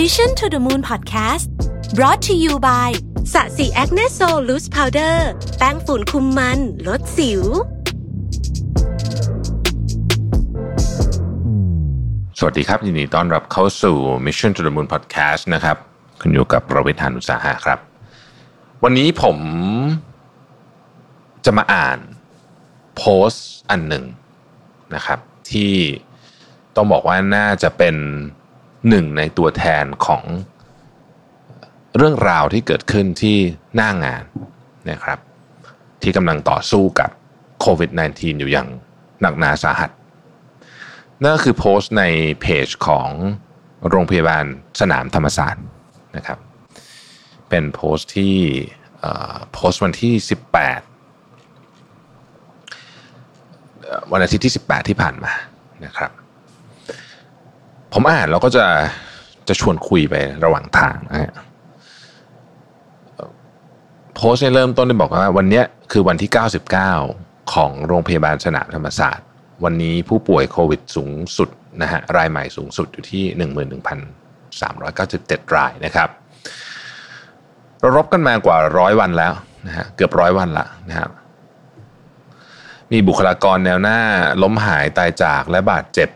Mission to the Moon Podcast brought to you by ศศิ Acne Sol Loose Powder แป้งฝุ่นคุมมัน ลดสิว สวัสดีครับ ยินดีต้อนรับเข้าสู่ Mission to the Moon Podcast นะครับคุณอยู่กับรวิศ หาญอุตสาหะครับ วันนี้ผมจะมาอ่านโพสต์อันหนึ่งนะครับ ที่ต้องบอกว่าน่าจะเป็น หนึ่งในตัวแทนของเรื่องราวที่เกิดขึ้นที่หน้างานนะครับ ที่กำลังต่อสู้กับโควิด -19 อยู่อย่างหนักหนาสาหัส นั่นก็คือโพสต์ในเพจของโรงพยาบาลสนามธรรมศาสตร์นะครับ เป็นโพสต์ที่โพสต์วันที่ 18 วันอาทิตย์ที่ 18 ที่ผ่านมานะครับ ผมอ่านแล้วก็จะจะชวนคุยไประหว่างทางนะฮะโพสต์เนี่ยเริ่มต้นได้บอกว่าวันเนี้ยคือวันที่ 99 ของโรงพยาบาลสนามธรรมศาสตร์ วันนี้ผู้ป่วยโควิดสูงสุดนะฮะรายใหม่สูงสุดอยู่ที่ 11,397 รายนะครับ เรารบกันมากว่าร้อยวันแล้วนะฮะเกือบร้อยวันละนะครับมีบุคลากรแนวหน้าล้มหายตายจากและบาดเจ็บ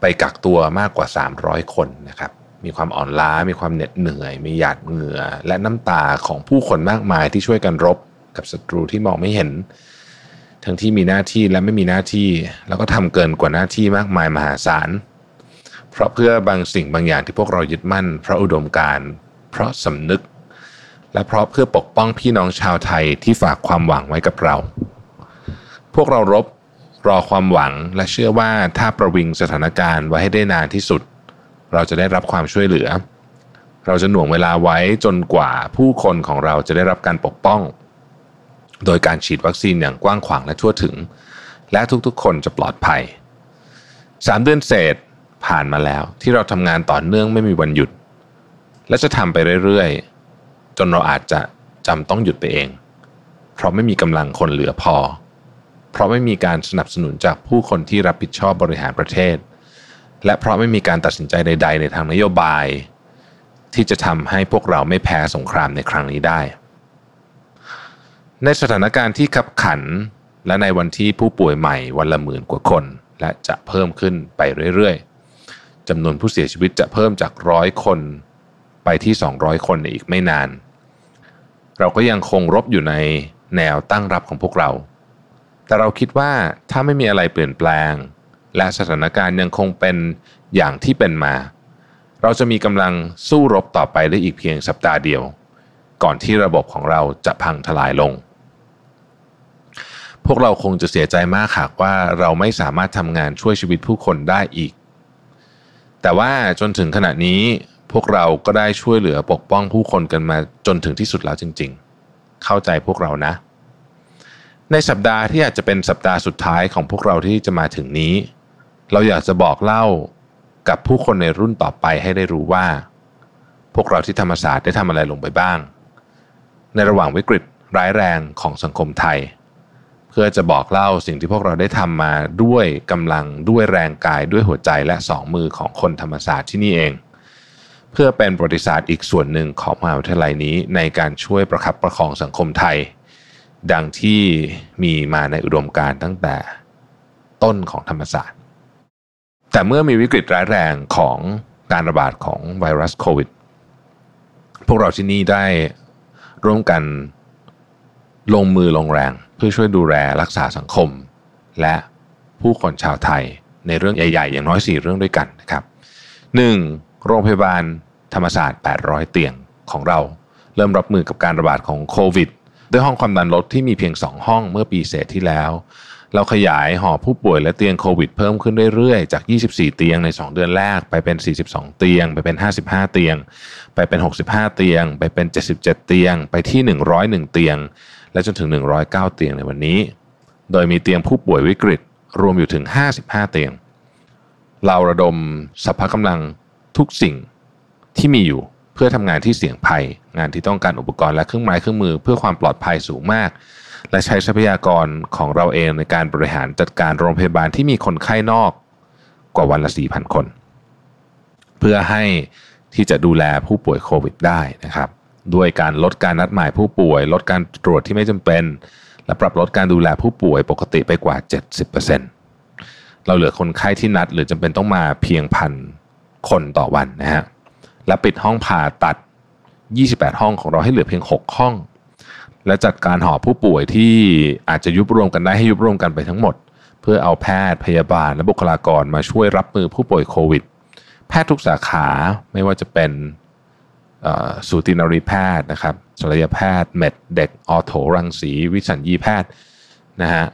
ไปกักตัวมากกว่า 300 คนนะครับ มีความอ่อนล้า มีความเหน็ดเหนื่อย มีหยาดเหงื่อ และน้ำตาของผู้คนมากมายที่ช่วยกันรบกับศัตรูที่มองไม่เห็น ทั้งที่มีหน้าที่และไม่มีหน้าที่ แล้วก็ทำเกินกว่าหน้าที่มากมายมหาศาล เพราะเพื่อบางสิ่งบางอย่างที่พวกเรายึดมั่น เพราะอุดมการณ์เพราะสำนึก และเพราะเพื่อปกป้องพี่น้องชาวไทยที่ฝากความหวังไว้กับเรา พวกเรารบ รอความหวังและเชื่อว่าถ้าประวิงสถานการณ์ไว้ให้ได้นานที่สุด เราจะได้รับความช่วยเหลือ เราจะหน่วงเวลาไว้จนกว่าผู้คนของเราจะได้รับการปกป้อง โดยการฉีดวัคซีนอย่างกว้างขวางและทั่วถึง และทุกๆ คนจะปลอดภัย 3 เดือนเศษผ่านมาแล้วที่เราทำงานต่อเนื่องไม่มีวันหยุด และจะทำไปเรื่อยๆ จนเราอาจจะจำต้องหยุดไปเอง เพราะไม่มีกำลังคนเหลือพอ เพราะไม่มีการสนับสนุนจากผู้คนที่รับผิดชอบบริหารประเทศ และเพราะไม่มีการตัดสินใจใด ๆ ในทางนโยบาย ที่จะทำให้พวกเราไม่แพ้สงครามในครั้งนี้ได้ ในสถานการณ์ที่ขับขัน และในวันที่ผู้ป่วยใหม่วันละหมื่นกว่าคน และจะเพิ่มขึ้นไปเรื่อยๆจำนวนผู้เสียชีวิตจะเพิ่มจากร้อยคนไปที่ 200 คนในอีกไม่นาน เราก็ยังคงรบอยู่ในแนวตั้งรับของพวกเรา แต่เราคิดว่าถ้าไม่มีอะไรเปลี่ยนแปลง และสถานการณ์ยังคงเป็นอย่างที่เป็นมา เราจะมีกำลังสู้รบต่อไปได้อีกเพียงสัปดาห์เดียว ก่อนที่ระบบของเราจะพังทลายลง พวกเราคงจะเสียใจมากหากว่าเราไม่สามารถทำงานช่วยชีวิตผู้คนได้อีก แต่ว่าจนถึงขณะนี้พวกเราก็ได้ช่วยเหลือปกป้องผู้คนกันมาจนถึงที่สุดแล้วจริง ๆ เข้าใจพวกเรานะ ในสัปดาห์ที่อาจจะเป็นสัปดาห์สุดท้ายของพวกเราที่จะมาถึงนี้ เราอยากจะบอกเล่ากับผู้คนในรุ่นต่อไปให้ได้รู้ว่า พวกเราที่ธรรมศาสตร์ได้ทำอะไรลงไปบ้าง ในระหว่างวิกฤตร้ายแรงของสังคมไทย เพื่อจะบอกเล่าสิ่งที่พวกเราได้ทำมาด้วยกำลังด้วยแรงกายด้วยหัวใจและสองมือของคนธรรมศาสตร์ที่นี่เอง เพื่อเป็นประวัติศาสตร์อีกส่วนหนึ่งของมหาวิทยาลัยนี้ในการช่วยประคับประคองสังคมไทย ดังที่มีมาในอุดมการตั้งแต่ต้นของธรรมศาสตร์ แต่เมื่อมีวิกฤตร้ายแรงของการระบาดของไวรัสโควิด พวกเราที่นี่ได้ร่วมกันลงมือลงแรงเพื่อช่วยดูแลรักษาสังคม และผู้คนชาวไทยในเรื่องใหญ่ ๆ อย่างน้อย 4 เรื่องด้วยกันนะครับ 1. โรงพยาบาลธรรมศาสตร์ 800 เตียงของเราเริ่มรับมือกับการระบาดของโควิด ด้วยห้องความดันลดที่มีเพียง 2 ห้องเมื่อปีเศษที่แล้ว เราขยายหอผู้ป่วยและเตียงโควิดเพิ่มขึ้นเรื่อยๆ จาก 24 เตียงใน 2 เดือนแรก ไปเป็น 42 เตียง ไปเป็น 55 เตียง ไปเป็น 65 เตียง ไปเป็น 77 เตียง ไปที่ 101 เตียง และจนถึง 109 เตียงในวันนี้ โดยมีเตียงผู้ป่วยวิกฤตรวมอยู่ถึง 55 เตียง เราระดมสรรพกำลังทุกสิ่งที่มีอยู่ เพื่อทำงานที่เสี่ยงภัย งานที่ต้องการอุปกรณ์และเครื่องไม้เครื่องมือ เพื่อความปลอดภัยสูงมาก และใช้ทรัพยากรของเราเองในการบริหารจัดการโรงพยาบาลที่มีคนไข้นอกกว่าวันละ4,000 คน เพื่อให้ที่จะดูแลผู้ป่วยโควิดได้นะครับด้วยการลดการนัดหมายผู้ป่วย ลดการตรวจที่ไม่จำเป็น และปรับลดการดูแลผู้ป่วยปกติไปกว่า 70%เราเหลือคนไข้ที่นัดหรือจำเป็นต้องมาเพียงพันคนต่อวันนะฮะ และปิดห้องผ่าตัด 28 ห้องของเราให้เหลือเพียง 6 ห้อง และจัดการหอผู้ป่วยที่อาจจะยุบรวมกันได้ให้ยุบรวมกันไปทั้งหมด เพื่อเอาแพทย์พยาบาลและบุคลากรมาช่วยรับมือผู้ป่วยโควิด แพทย์ทุกสาขาไม่ว่าจะเป็นสูตินรีแพทย์นะครับศัลยแพทย์ เม็ดเด็กออโถรังสี วิสัญญีแพทย์นะฮะ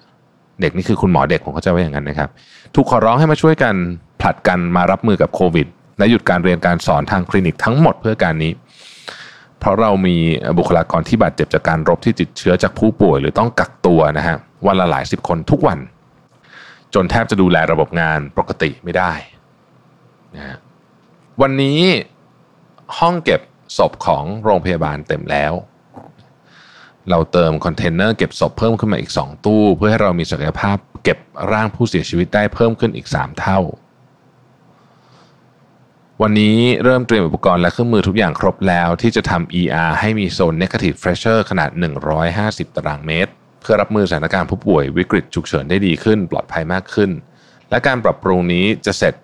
เด็กนี่คือคุณหมอเด็กผมเข้าใจว่าอย่างนั้นนะครับ ถูกขอร้องให้มาช่วยกันผลัดกันมารับมือกับโควิด และหยุดการเรียนการสอนทางคลินิกทั้งหมดเพื่อการนี้ เพราะเรามีบุคลากรที่บาดเจ็บจากการรบที่ติดเชื้อจากผู้ป่วย หรือต้องกักตัวนะฮะวันละหลายสิบคนทุกวัน จนแทบจะดูแลระบบงานปกติไม่ได้นะฮะวันนี้ห้องเก็บศพของโรงพยาบาลเต็มแล้ว เราเติมคอนเทนเนอร์เก็บศพเพิ่มขึ้นมาอีก 2 ตู้ เพื่อให้เรามีศักยภาพเก็บร่างผู้เสียชีวิตได้เพิ่มขึ้นอีก 3 เท่า วันนี้เริ่มเตรียมอุปกรณ์และเครื่องมือทุกอย่างครบแล้ว ที่จะทำ ER ให้มีโซน Negative Pressure ขนาด 150 ตารางเมตร เพื่อรับมือสถานการณ์ผู้ป่วยวิกฤตฉุกเฉินได้ดีขึ้น ปลอดภัยมากขึ้น และการปรับปรุงนี้จะเสร็จ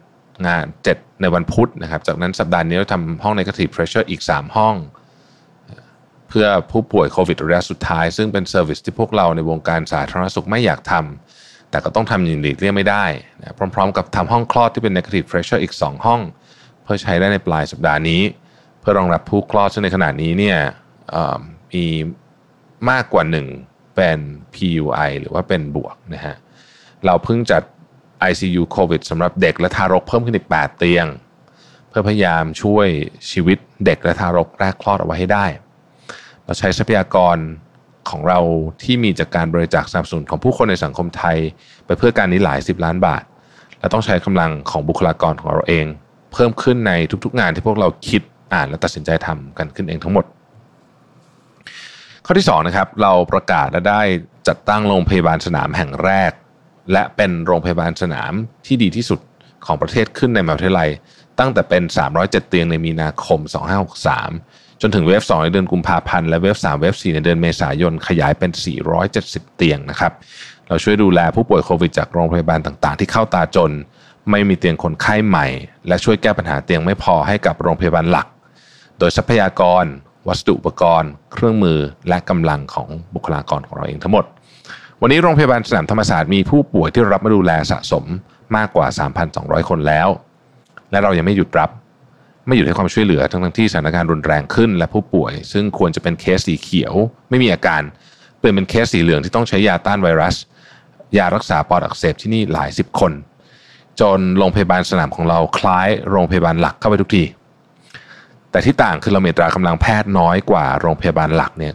งาน7ในวันพุธนะครับ จากนั้นสัปดาห์นี้เราทำห้อง negative pressure อีก 3 ห้อง เพื่อผู้ป่วยโควิดระยะสุดท้าย ซึ่งเป็นเซอร์วิสที่พวกเราในวงการสาธารณสุขไม่อยากทำแต่ก็ต้องทำอย่างหลีกเลี่ยงไม่ได้นะพร้อม ๆ กับทำห้องคลอดที่เป็น negative pressure อีก 2 ห้อง พื่อใช้ได้ในปลายสัปดาห์นี้ เพื่อรองรับผู้คลอดซึ่งในขณะนี้เนี่ยมีมากกว่า1เป็น PUI หรือว่าเป็นบวกนะฮะเราเพิ่งจัด ICU โควิดสำหรับเด็กและทารกเพิ่มขึ้นอีก 8 เตียง เพื่อพยายามช่วยชีวิตเด็กและทารกแรกคลอดเอาไว้ให้ได้ เราใช้ทรัพยากรของเราที่มีจากการบริจาคสนับสนุนของผู้คนในสังคมไทย ไปเพื่อการนี้หลายสิบล้านบาท และต้องใช้กำลังของบุคลากรของเราเอง เพิ่มขึ้นในทุกๆงานที่พวกเราคิดอ่านและตัดสินใจทำกันขึ้นเองทั้งหมด ข้อที่2นะครับเราประกาศและได้จัดตั้งโรงพยาบาลสนามแห่งแรก และเป็นโรงพยาบาลสนามที่ดีที่สุดของประเทศขึ้นในมหาวิทยาลัย ตั้งแต่เป็น 307 เตียงในมีนาคม 2563 จนถึงเวฟ2ในเดือนกุมภาพันธ์และเวฟ3เวฟ4ในเดือนเมษายนขยายเป็น 470 เตียงนะครับเราช่วยดูแลผู้ป่วยโควิดจากโรงพยาบาลต่างๆ ที่เข้าตาจน ไม่มีเตียงคนไข้ใหม่ และช่วยแก้ปัญหาเตียงไม่พอให้กับโรงพยาบาลหลัก โดยทรัพยากร วัสดุอุปกรณ์ เครื่องมือและกำลังของบุคลากรของเราเองทั้งหมด วันนี้โรงพยาบาลสนามธรรมศาสตร์มีผู้ป่วยที่รับมาดูแลสะสมมากกว่า 3,200 คนแล้ว และเรายังไม่หยุดรับไม่หยุดให้ความช่วยเหลือทั้งที่สถานการณ์รุนแรงขึ้น และผู้ป่วย ซึ่งควรจะเป็นเคสสีเขียว ไม่มีอาการเปลี่ยนเป็นเคสสีเหลืองที่ต้องใช้ยาต้านไวรัส ยารักษาปอดอักเสบที่นี่หลายสิบคน จนโรงพยาบาลสนามของเราคล้ายโรงพยาบาลหลักเข้าไปทุกที แต่ที่ต่างคือเรามีตรากำลังแพทย์น้อยกว่าโรงพยาบาลหลักเนี่ย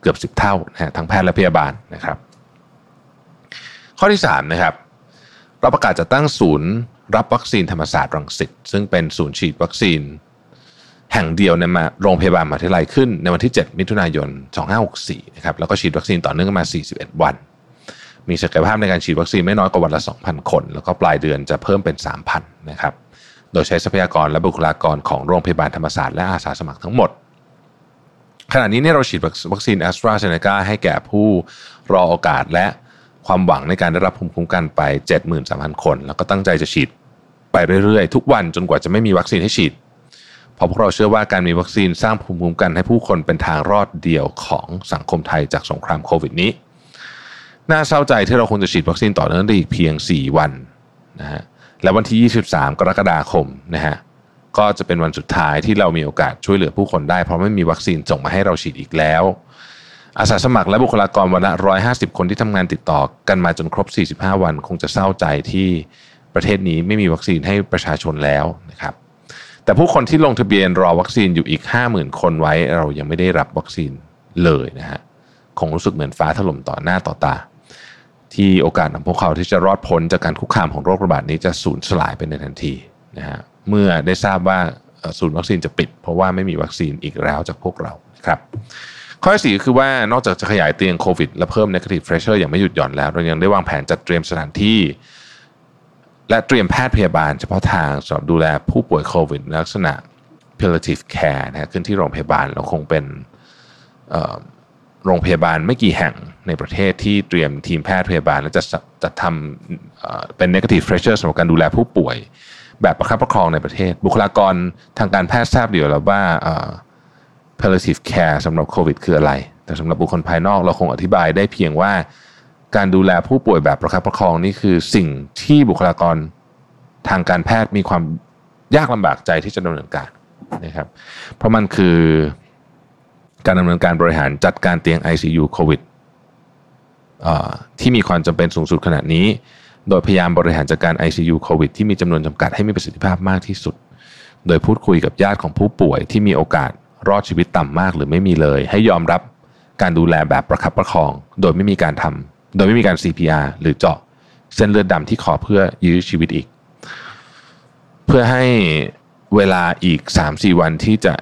เกือบสิบเท่านะฮะทั้งแพทย์และพยาบาลนะครับ ข้อที่3นะครับเราประกาศจะตั้งศูนย์รับวัคซีนธรรมศาสตร์รังสิตซึ่งเป็นศูนย์ฉีดวัคซีน แห่งเดียวในมาโรงพยาบาลมหาวิทยาลัยขึ้นในวันที่ 7 มิถุนายน 2564นะครับแล้วก็ฉีดวัคซีนต่อเนื่องมา 41 วัน มีศักยภาพในการฉีดวัคซีนไม่น้อยกว่าวันละ 2,000 คน แล้วก็ปลายเดือนจะเพิ่มเป็น 3,000 นะครับ โดยใช้ทรัพยากรและบุคลากรของโรงพยาบาลธรรมศาสตร์และอาสาสมัครทั้งหมด ขณะนี้เนี่ยเราฉีดวัคซีนแอสตราเซเนกาให้แก่ผู้รอโอกาสและความหวังในการได้รับภูมิคุ้มกันไป 73,000 คน แล้วก็ตั้งใจจะฉีดไปเรื่อยๆ ทุกวันจนกว่าจะไม่มีวัคซีนให้ฉีดเพราะพวกเราเชื่อว่าการมีวัคซีนสร้างภูมิคุ้มกันให้ผู้คนเป็นทางรอดเดียวของสังคมไทยจากสงครามโควิดนี้ น่าเศร้าใจที่เราคงจะฉีดวัคซีนต่อเนื่องได้อีกเพียง 4 วันนะฮะและวันที่ 23 กรกฎาคมนะฮะก็จะเป็นวันสุดท้ายที่เรามีโอกาสช่วยเหลือผู้คนได้ เพราะไม่มีวัคซีนส่งมาให้เราฉีดอีกแล้ว อาสาสมัครและบุคลากรวันละ 150 คนที่ทำงานติดต่อกันมาจนครบ 45 วัน คงจะเศร้าใจที่ประเทศนี้ไม่มีวัคซีนให้ประชาชนแล้วนะครับแต่ผู้คนที่ลงทะเบียนรอวัคซีนอยู่อีก 50,000 คนไว้ เรายังไม่ได้รับวัคซีนเลยนะฮะคงรู้สึกเหมือนฟ้าถล่มต่อหน้าต่อตา ที่โอกาสของพวกเขาที่จะรอดพ้นจากการคุกคามของโรคระบาดนี้จะสูญสลายไปในทันทีนะฮะเมื่อได้ทราบว่าศูนย์วัคซีนจะปิด เพราะว่าไม่มีวัคซีนอีกแล้วจากพวกเราครับข้อที่คือว่านอกจากจะขยายเตียงโควิด และเพิ่ม negative pressure อย่างไม่หยุดหย่อนแล้ว เรายังได้วางแผนจัดเตรียมสถานที่ และเตรียมแพทย์พยาบาล เฉพาะทางสำหรับดูแลผู้ป่วยโควิดลักษณะ palliative care นะขึ้นที่โรงพยาบาลเราคงเป็น โรงพยาบาลไม่กี่แห่งในประเทศที่เตรียมทีมแพทย์พยาบาล และจะจะทำเป็น negative pressure สำหรับการดูแลผู้ป่วย แบบประคับประคองในประเทศ บุคลากรทางการแพทย์ทราบดีอยู่แล้วว่า palliative care สำหรับโควิดคืออะไร แต่สำหรับบุคคลภายนอกเราคงอธิบายได้เพียงว่า การดูแลผู้ป่วยแบบประคับประคองนี่คือสิ่งที่บุคลากรทางการแพทย์มีความยากลำบากใจที่จะดำเนินการนะครับ เพราะมันคือ การดำเนินการบริหารจัดการเตียง ICU โควิดที่มีความจำเป็นสูงสุดขนาดนี้ โดยพยายามบริหารจัดการ ICU โควิดที่มีจำนวนจำกัดให้มีประสิทธิภาพมากที่สุด โดยพูดคุยกับญาติของผู้ป่วยที่มีโอกาสรอดชีวิตต่ำมากหรือไม่มีเลย ให้ยอมรับการดูแลแบบประคับประคอง โดยไม่มีการทำโดยไม่มีการ CPR หรือเจาะเส้นเลือดดำที่ขอเพื่อยื้อชีวิตอีก เพื่อให้เวลาอีก 3-4 วันที่จะ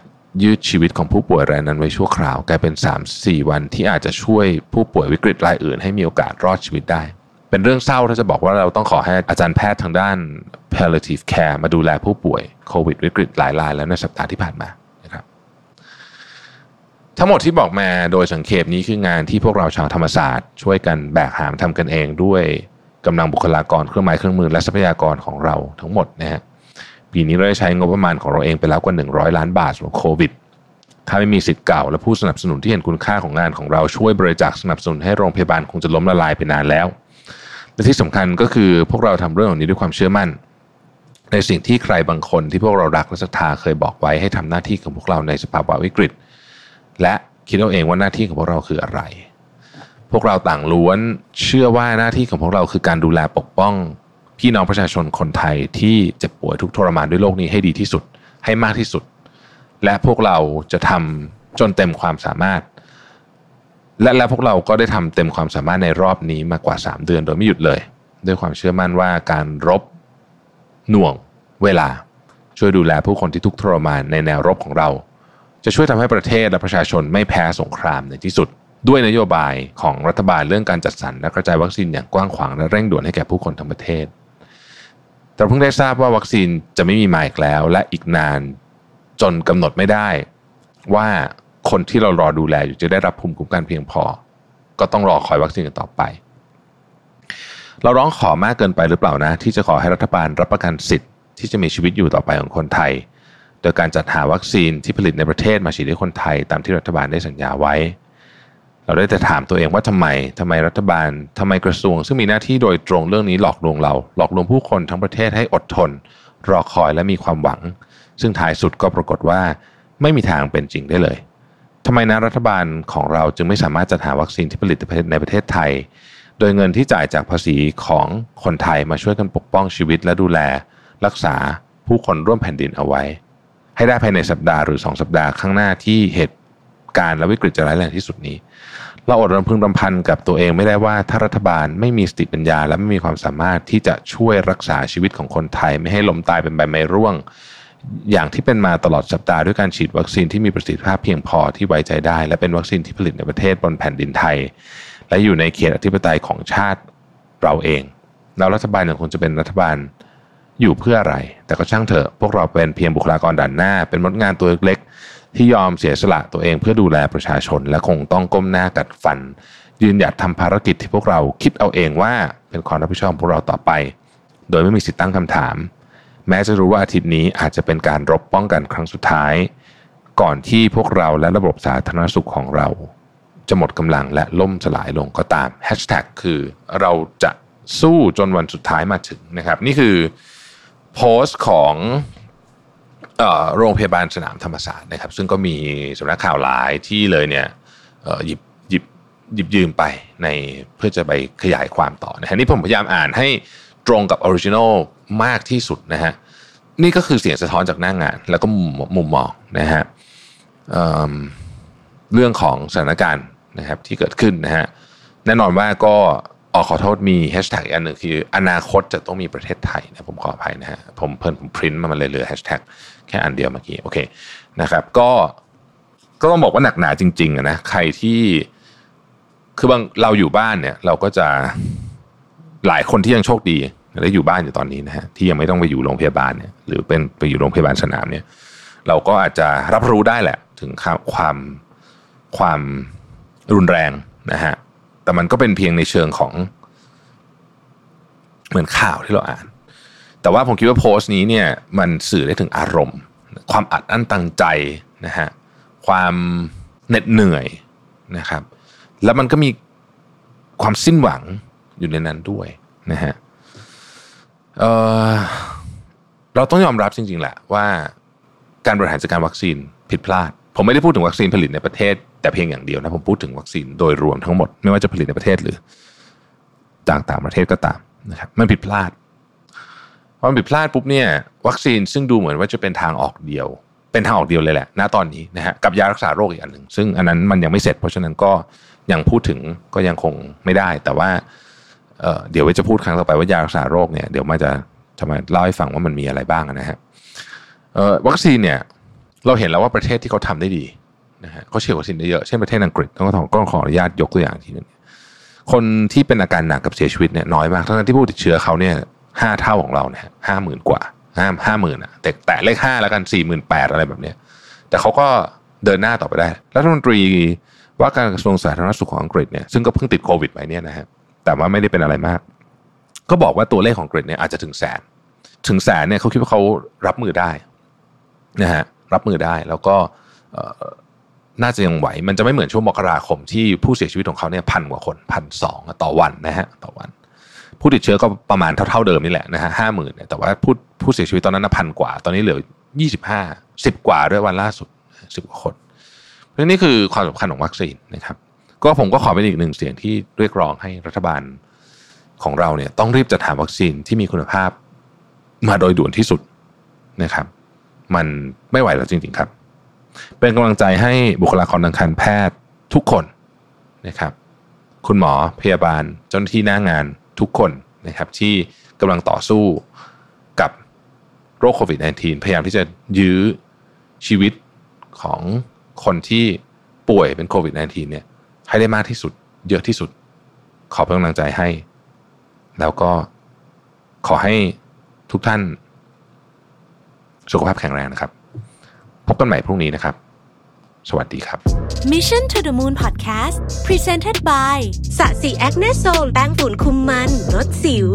ยืดชีวิตของผู้ป่วยรายนั้นไว้ชั่วคราว กลายเป็น 3-4 วันที่อาจจะช่วยผู้ป่วยวิกฤตรายอื่น ให้มีโอกาสรอดชีวิตได้ เป็นเรื่องเศร้าถ้าจะบอกว่าเราต้องขอให้อาจารย์แพทย์ทางด้าน palliative care มาดูแลผู้ป่วยโควิดวิกฤตหลายรายแล้วในสัปดาห์ที่ผ่านมานะครับทั้งหมดที่บอกมาโดยสังเขปนี้คืองานที่พวกเราชาวธรรมศาสตร์ ช่วยกันแบกหามทำกันเองด้วยกำลังบุคลากรเครื่องไม้เครื่องมือและทรัพยากรของเราทั้งหมดนะฮะ ปีนี้เราได้ใช้งบประมาณของเราเองไปแล้วกว่า 100 ล้านบาทสำหรับโควิด ถ้าไม่มีสิทธิ์เก่าและผู้สนับสนุนที่เห็นคุณค่าของงานของเราช่วยบริจาคสนับสนุนให้โรงพยาบาลคงจะล้มละลายไปนานแล้ว และที่สำคัญก็คือพวกเราทำเรื่องเหล่านี้ด้วยความเชื่อมั่น ในสิ่งที่ใครบางคนที่พวกเรารักและศรัทธาเคยบอกไว้ให้ทำหน้าที่ของพวกเราในสภาวะวิกฤต และคิดเอาเองว่าหน้าที่ของพวกเราคืออะไร พวกเราต่างล้วนเชื่อว่าหน้าที่ของพวกเราคือการดูแลปกป้อง พี่น้องประชาชนคนไทยที่เจ็บป่วยทุกทรมานด้วยโรคนี้ให้ดีที่สุดให้มากที่สุด และพวกเราจะทำจนเต็มความสามารถ และและพวกเราก็ได้ทำเต็มความสามารถในรอบนี้มากกว่า 3 เดือนโดยไม่หยุดเลย ด้วยความเชื่อมั่นว่าการรบหน่วงเวลาช่วยดูแลผู้คนที่ทุกทรมานในแนวรบของเรา จะช่วยทำให้ประเทศและประชาชนไม่แพ้สงครามในที่สุด ด้วยนโยบายของรัฐบาลเรื่องการจัดสรรและกระจายวัคซีนอย่างกว้างขวางและเร่งด่วนให้แก่ผู้คนทั้งประเทศ เราเพิ่งได้ทราบว่าวัคซีนจะไม่มีมาอีกแล้ว และอีกนานจนกำหนดไม่ได้ ว่าคนที่เรารอดูแลอยู่จะได้รับภูมิคุ้มกันเพียงพอ ก็ต้องรอคอยวัคซีนกันต่อไป เราร้องขอมากเกินไปหรือเปล่านะ ที่จะขอให้รัฐบาลรับประกันสิทธิ์ที่จะมีชีวิตอยู่ต่อไปของคนไทย โดยการจัดหาวัคซีนที่ผลิตในประเทศมาฉีดให้คนไทย ตามที่รัฐบาลได้สัญญาไว้ เราได้แต่ถามตัวเองว่าทำไมทำไมรัฐบาลทำไมกระทรวง ซึ่งมีหน้าที่โดยตรงเรื่องนี้หลอกลวงเรา หลอกลวงผู้คนทั้งประเทศให้อดทน รอคอยและมีความหวัง ซึ่งท้ายสุดก็ปรากฏว่า ไม่มีทางเป็นจริงได้เลยทำไมนะรัฐบาลของเราจึงไม่สามารถจัดหาวัคซีนที่ผลิตในประเทศไทย โดยเงินที่จ่ายจากภาษีของคนไทยมาช่วยกันปกป้องชีวิตและดูแล รักษาผู้คนร่วมแผ่นดินเอาไว้ ให้ได้ภายในสัปดาห์หรือ 2 สัปดาห์ข้างหน้าที่เหตุ การณ์และวิกฤตจะร้ายแรงที่สุดนี้ เราอดรำพึงรำพันกับตัวเองไม่ได้ว่าถ้ารัฐบาลไม่มีสติปัญญา และไม่มีความสามารถที่จะช่วยรักษาชีวิตของคนไทย ไม่ให้ล้มตายเป็นใบไม้ร่วง อย่างที่เป็นมาตลอดสัปดาห์ด้วยการฉีดวัคซีนที่มีประสิทธิภาพเพียงพอที่ไว้ใจได้ และเป็นวัคซีนที่ผลิตในประเทศบนแผ่นดินไทย และอยู่ในเขตอธิปไตยของชาติเราเองแล้วรัฐบาลยังคงจะเป็นรัฐบาลอยู่เพื่ออะไร แต่ก็ช่างเถอะ พวกเราเป็นเพียงบุคลากรด่านหน้า เป็นมดงานตัวเล็ก ที่ยอมเสียสละตัวเองเพื่อดูแลประชาชน และคงต้องก้มหน้ากัดฟัน ยืนหยัดทำภารกิจที่พวกเราคิดเอาเองว่าเป็นความรับผิดชอบของพวกเราต่อไป โดยไม่มีสิทธิ์ตั้งคำถาม แม้จะรู้ว่าอาทิตย์นี้อาจจะเป็นการรบป้องกันครั้งสุดท้าย ก่อนที่พวกเราและระบบสาธารณสุขของเรา จะหมดกำลังและล่มสลายลงก็ตามแฮชแท็กคือเราจะสู้จนวันสุดท้ายมาถึงนะครับ นี่คือโพสต์ของ โรงพยาบาลสนามธรรมศาสตร์นะครับ ซึ่งก็มีสำนักข่าวหลายที่เลยเนี่ยหยิบหยิบยืมไปในเพื่อจะไปขยายความต่อนะฮะนี่ผมพยายามอ่านให้ตรงกับ original มากที่สุดนะฮะนี่ก็คือเสียงสะท้อนจากหน้างาน แล้วก็มุมมองนะฮะเรื่องของสถานการณ์นะครับที่เกิดขึ้นนะฮะแน่นอนว่าก็ ออขอโทษมีแฮชแท็กอันหนึ่งคือ อนาคตจะต้องมีประเทศไทยนะผมขออภัยนะฮะผมเพิ่นผมพิมพ์มามันเลยเหลือแฮชแท็กแค่อันเดียวเมื่อกี้โอเคนะครับก็ก็ต้องบอกว่าหนักหนาจริงๆนะใครที่คือบางเราอยู่บ้านเนี่ย เราก็จะหลายคนที่ยังโชคดีและอยู่บ้านอยู่ตอนนี้นะฮะที่ยังไม่ต้องไปอยู่โรงพยาบาลเนี่ยหรือเป็นไปอยู่โรงพยาบาลสนามเนี่ย เราก็อาจจะรับรู้ได้แหละ ถึงความความรุนแรงนะฮะ แต่มันก็เป็นเพียงในเชิงของ เหมือนข่าวที่เราอ่าน แต่ว่าผมคิดว่าโพสต์นี้เนี่ยมันสื่อได้ถึงอารมณ์ ความอัดอั้นตังใจนะฮะความเหน็ดเหนื่อยนะครับ แล้วมันก็มีความสิ้นหวังอยู่ในนั้นด้วยนะฮะเเราต้องยอมรับจริงๆแหละว่าการบริหารจัดการวัคซีนผิดพลาด ผมไม่ได้พูดถึงวัคซีนผลิตในประเทศ แต่เพียงอย่างเดียวนะผมพูดถึงวัคซีนโดยรวมทั้งหมดไม่ว่าจะผลิตในประเทศหรือต่างต่างประเทศก็ตามนะครับมันผิดพลาดพอมันผิดพลาดปุ๊บเนี่ยวัคซีนซึ่งดูเหมือนว่าจะเป็นทางออกเดียว เป็นทางออกเดียวเลยแหละณตอนนี้นะฮะกับยารักษาโรคอีกอันหนึ่งซึ่งอันนั้นมันยังไม่เสร็จ เพราะฉะนั้นก็ยังพูดถึงก็ยังคงไม่ได้ แต่ว่าเเดี๋ยวไว้จะพูดครั้งต่อไปว่ายารักษาโรคเนี่ยเดี๋ยวมาจะจะมาเล่าให้ฟังว่ามันมีอะไรบ้างนะฮะวัคซีนเนี่ย เราเห็นแล้วว่าประเทศที่เขาทาได้ดีนะฮะเขาเฉียววัคซีนได้เยอะเช่นประเทศอังกฤษต้องขอขออนุญาตยกตัวอย่างทีนึงคนที่เป็นอาการหนักกับเสียชีวิตเนี่ยน้อยมากทั้งที่ผู้ติดเชื้อเขาเนี่ยห้าเท่าของเราเนี่ยห้าหมื่นกว่าห้าห้าหมื่นอะแต่แต่เลขห้าแล้วกันสี่หมื่นแปดอะไรแบบเนี้ยแต่เขาก็เดินหน้าต่อไปได้ รัฐมนตรีว่าการกระทรวงสาธารณสุขของอังกฤษเนี่ยซึ่งก็เพิ่งติดโควิดไปเนี่ยนะฮะแต่ว่าไม่ได้เป็นอะไรมาก ก็บอกว่าตัวเลขของอังกฤษเนี่ยอาจจะถึงแสน ถึงแสนเนี่ยเขาคิดว่าเขารับมือได้นะฮะ รับมือได้ แล้วก็น่าจะยังไหว มันจะไม่เหมือนช่วงมกราคมที่ผู้เสียชีวิตของเขาเนี่ยพันกว่าคนพันสองต่อวันนะฮะต่อวัน ผู้ติดเชื้อก็ประมาณเท่าๆเดิมนี่แหละนะฮะห้าหมื่นแต่ว่าผู้ผู้เสียชีวิตตอนนั้นพันกว่า ตอนนี้เหลือยี่สิบห้าสิบกว่าด้วยวันล่าสุดสิบกว่าคนเพราะนี่คือความสำคัญของวัคซีนนะครับ ก็ผมก็ขอเป็นอีกหนึ่งเสียงที่เรียกร้องให้รัฐบาลของเราเนี่ยต้องรีบจัดหาวัคซีนที่มีคุณภาพมาโดยด่วนที่สุดนะครับ มันไม่ไหวแล้วจริง ๆ ครับ เป็นกำลังใจให้บุคลากรทางการแพทย์ทุกคนนะครับ คุณหมอพยาบาลเจ้าหน้าที่หน้างานทุกคนนะครับ ที่กำลังต่อสู้กับโรคโควิด -19 พยายามที่จะยื้อชีวิตของคนที่ป่วยเป็นโควิด -19 เนี่ยให้ได้มากที่สุด เยอะที่สุด ขอเป็นกำลังใจให้ แล้วก็ขอให้ทุกท่าน สุขภาพแข็งแรงนะครับ พบกันใหม่พรุ่งนี้นะครับ สวัสดีครับ Mission to the Moon Podcast Presented by ศศิ Acne Sol แป้งฝุ่นคุมมันลดสิว